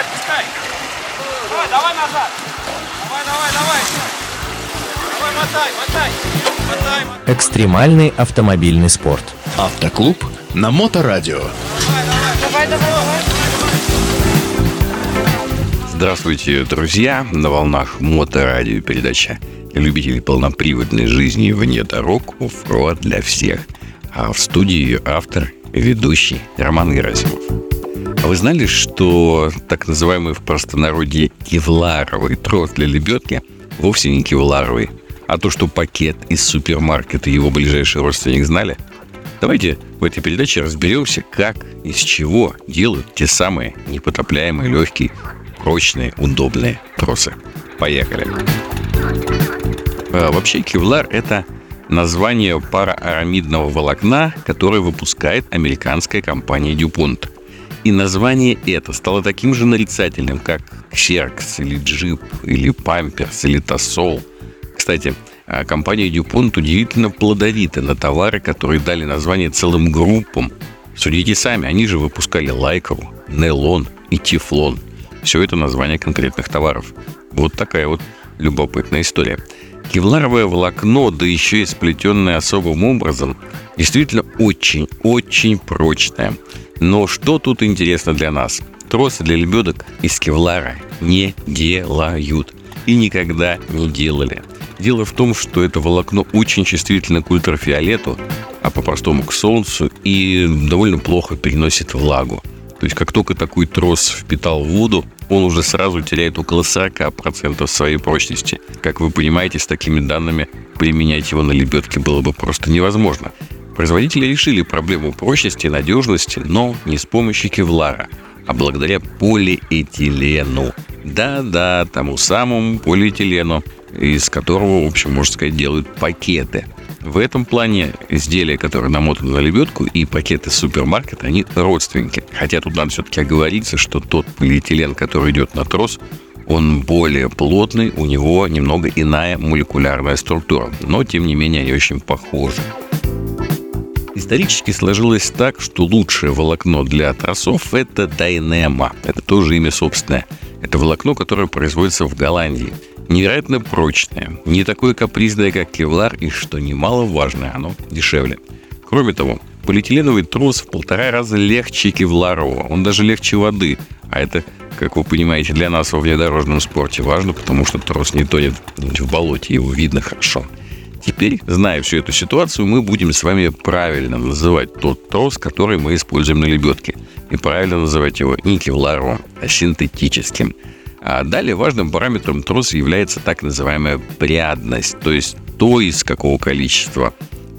Отпускай, отпускай. Давай, давай назад. Давай, давай, давай. Давай, мотай, мотай. Мотай, мотай. Экстремальный автомобильный спорт. Автоклуб на Моторадио. Давай, давай, давай. Здравствуйте, друзья! На волнах моторадио передача любителей полноприводной жизни вне дорог off-road для всех. А в студии ее автор, ведущий Роман Герасимов. Вы знали, что так называемый в простонародье кевларовый трос для лебедки вовсе не кевларовый, а то, что пакет из супермаркета его ближайший родственник знали? Давайте в этой передаче разберемся, как, из чего делают те самые непотопляемые, легкие, прочные, удобные тросы. Поехали. А, Вообще кевлар – это название параарамидного волокна, которое выпускает американская компания DuPont. И название это стало таким же нарицательным, как Xerox или Jeep, или Pampers, или Tassol. Кстати, а, компания DuPont удивительно плодовита на товары, которые дали название целым группам. Судите сами, они же выпускали лайкру, нейлон и тефлон. Все это название конкретных товаров. Вот такая вот любопытная история. Кевларовое волокно, да еще и сплетенное особым образом, действительно очень-очень прочное. Но что тут интересно для нас? Тросы для лебедок из кевлара не делают и никогда не делали. Дело в том, что это волокно очень чувствительно к ультрафиолету, а по-простому к солнцу, и довольно плохо переносит влагу. То есть как только такой трос впитал воду, он уже сразу теряет около 40% своей прочности. Как вы понимаете, с такими данными применять его на лебедке было бы просто невозможно. Производители решили проблему прочности и надежности, но не с помощью кевлара, а благодаря полиэтилену. Да-да, тому самому полиэтилену, из которого, в общем, можно сказать, делают пакеты. В этом плане изделия, которые намотаны на лебедку, и пакеты супермаркета, они родственники. Хотя тут надо все-таки оговориться, что тот полиэтилен, который идет на трос, он более плотный, у него немного иная молекулярная структура. Но, тем не менее, они очень похожи. Исторически сложилось так, что лучшее волокно для тросов – это Дайнема. Это тоже имя собственное. Это волокно, которое производится в Голландии. Невероятно прочное, не такое капризное, как кевлар, и, что немаловажно, оно дешевле. Кроме того, полиэтиленовый трос в полтора раза легче кевларового. Он даже легче воды. А это, как вы понимаете, для нас во внедорожном спорте важно, потому что трос не тонет в болоте, его видно хорошо. Теперь, зная всю эту ситуацию, мы будем с вами правильно называть тот трос, который мы используем на лебедке. И правильно называть его не кевларовым, а синтетическим. А далее важным параметром троса является так называемая прядность, то есть то, из какого количества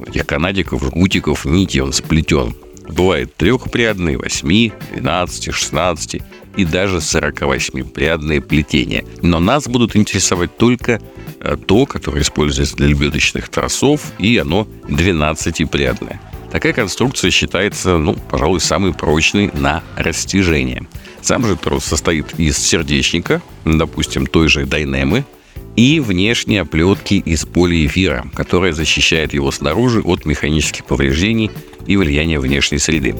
этих канадиков, жгутиков, нити он сплетен. Бывает трехпрядный, 8, 12, 16 и даже 48-прядные плетения. Но нас будут интересовать только э, то, которое используется для лебедочных тросов, и оно 12-прядное. Такая конструкция считается, ну, пожалуй, самой прочной на растяжение. Сам же трос состоит из сердечника, допустим, той же Дайнемы, и внешней оплетки из полиэфира, которая защищает его снаружи от механических повреждений и влияния внешней среды.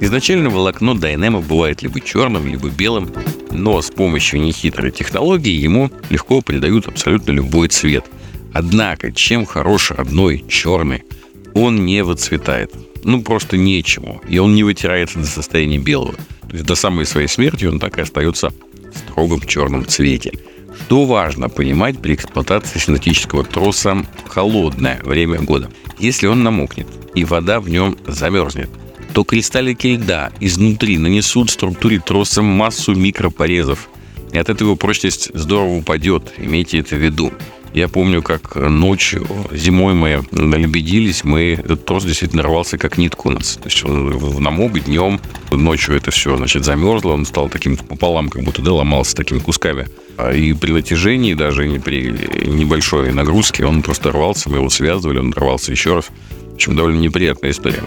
Изначально волокно Дайнема бывает либо черным, либо белым, но с помощью нехитрой технологии ему легко придают абсолютно любой цвет. Однако, чем хорош родной черный, он не выцветает. Ну, просто нечему. И он не вытирается до состояния белого. То есть до самой своей смерти он так и остается в строгом черном цвете. Что важно понимать при эксплуатации синтетического троса холодное время года. Если он намокнет и вода в нем замерзнет, то кристаллики льда изнутри нанесут структуре троса массу микропорезов. И от этого прочность здорово упадет, имейте это в виду. Я помню, как ночью, зимой мы налебедились, мы, этот трос действительно рвался как нитку у нас. То есть он намок днем, ночью это все, значит, замерзло, он стал таким пополам, как будто, да, ломался такими кусками. А И при натяжении, даже и при небольшой нагрузке, он просто рвался, мы его связывали, он рвался еще раз. В общем, довольно неприятная история.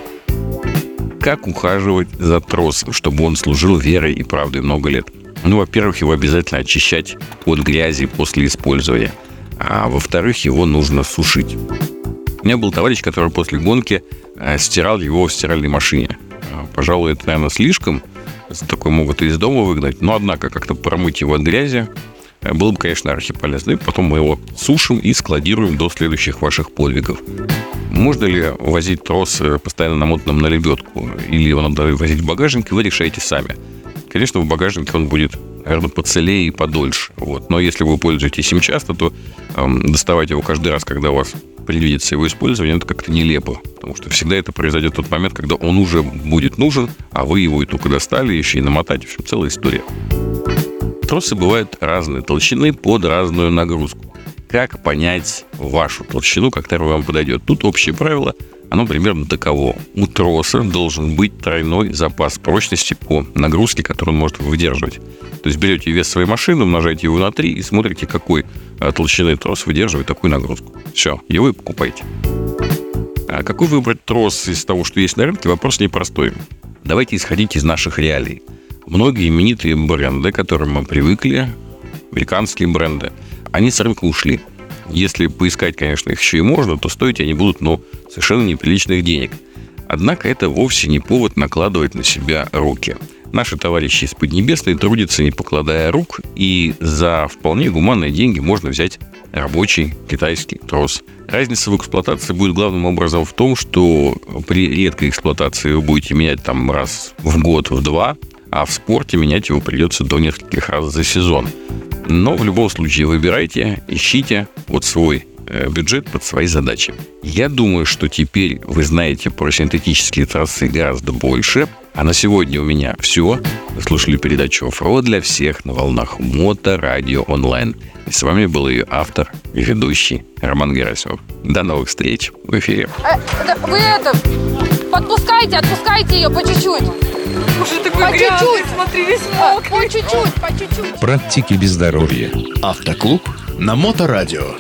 Как ухаживать за тросом, чтобы он служил верой и правдой много лет? Ну, во-первых, его обязательно очищать от грязи после использования – а во-вторых, его нужно сушить. У меня был товарищ, который после гонки э, стирал его в стиральной машине. А, пожалуй, это, наверное, слишком, За такой могут и из дома выгнать. Но, однако, как-то промыть его от грязи было бы, конечно, архиполезно. И потом мы его сушим и складируем до следующих ваших подвигов. Можно ли возить трос э, постоянно намотанным на лебедку? Или его надо возить в багажнике, вы решаете сами. Конечно, в багажнике он будет, наверное, поцелее и подольше. Вот. Но если вы пользуетесь им часто, то эм, доставать его каждый раз, когда у вас предвидится его использование, это как-то нелепо. Потому что всегда это произойдет в тот момент, когда он уже будет нужен, а вы его и только достали, еще и намотать. В общем, целая история. Тросы бывают разной толщины под разную нагрузку. Как понять вашу толщину, которая вам подойдет? Тут общее правило, оно примерно таково. У троса должен быть тройной запас прочности по нагрузке, которую он может выдерживать. То есть берете вес своей машины, умножаете его на 3 и смотрите, какой а, толщины трос выдерживает такую нагрузку. Все, его и покупаете. А какой выбрать трос из того, что есть на рынке, вопрос непростой. Давайте исходить из наших реалий. Многие именитые бренды, к которым мы привыкли, американские бренды, они с рынка ушли. Если поискать, конечно, их еще и можно, то стоить они будут, ну, совершенно неприличных денег. Однако это вовсе не повод накладывать на себя руки. Наши товарищи из Поднебесной трудятся, не покладая рук, и за вполне гуманные деньги можно взять рабочий китайский трос. Разница в эксплуатации будет главным образом в том, что при редкой эксплуатации вы будете менять там раз в год, в два, а в спорте менять его придется до нескольких раз за сезон. Но в любом случае выбирайте, ищите вот свой э, бюджет под свои задачи. Я думаю, что теперь вы знаете про синтетические трассы гораздо больше. А на сегодня у меня все. Вы слушали передачу «Оффроуд для всех» на волнах Мото Радио Онлайн. И с вами был ее автор и ведущий Роман Герасимов. До новых встреч в эфире. Э, вы это, подпускайте, отпускайте ее по чуть-чуть. Уже такой По грязный, чуть-чуть. смотри, весь По мокрый. чуть-чуть, по чуть-чуть. Практики без здоровья. Автоклуб на Моторадио.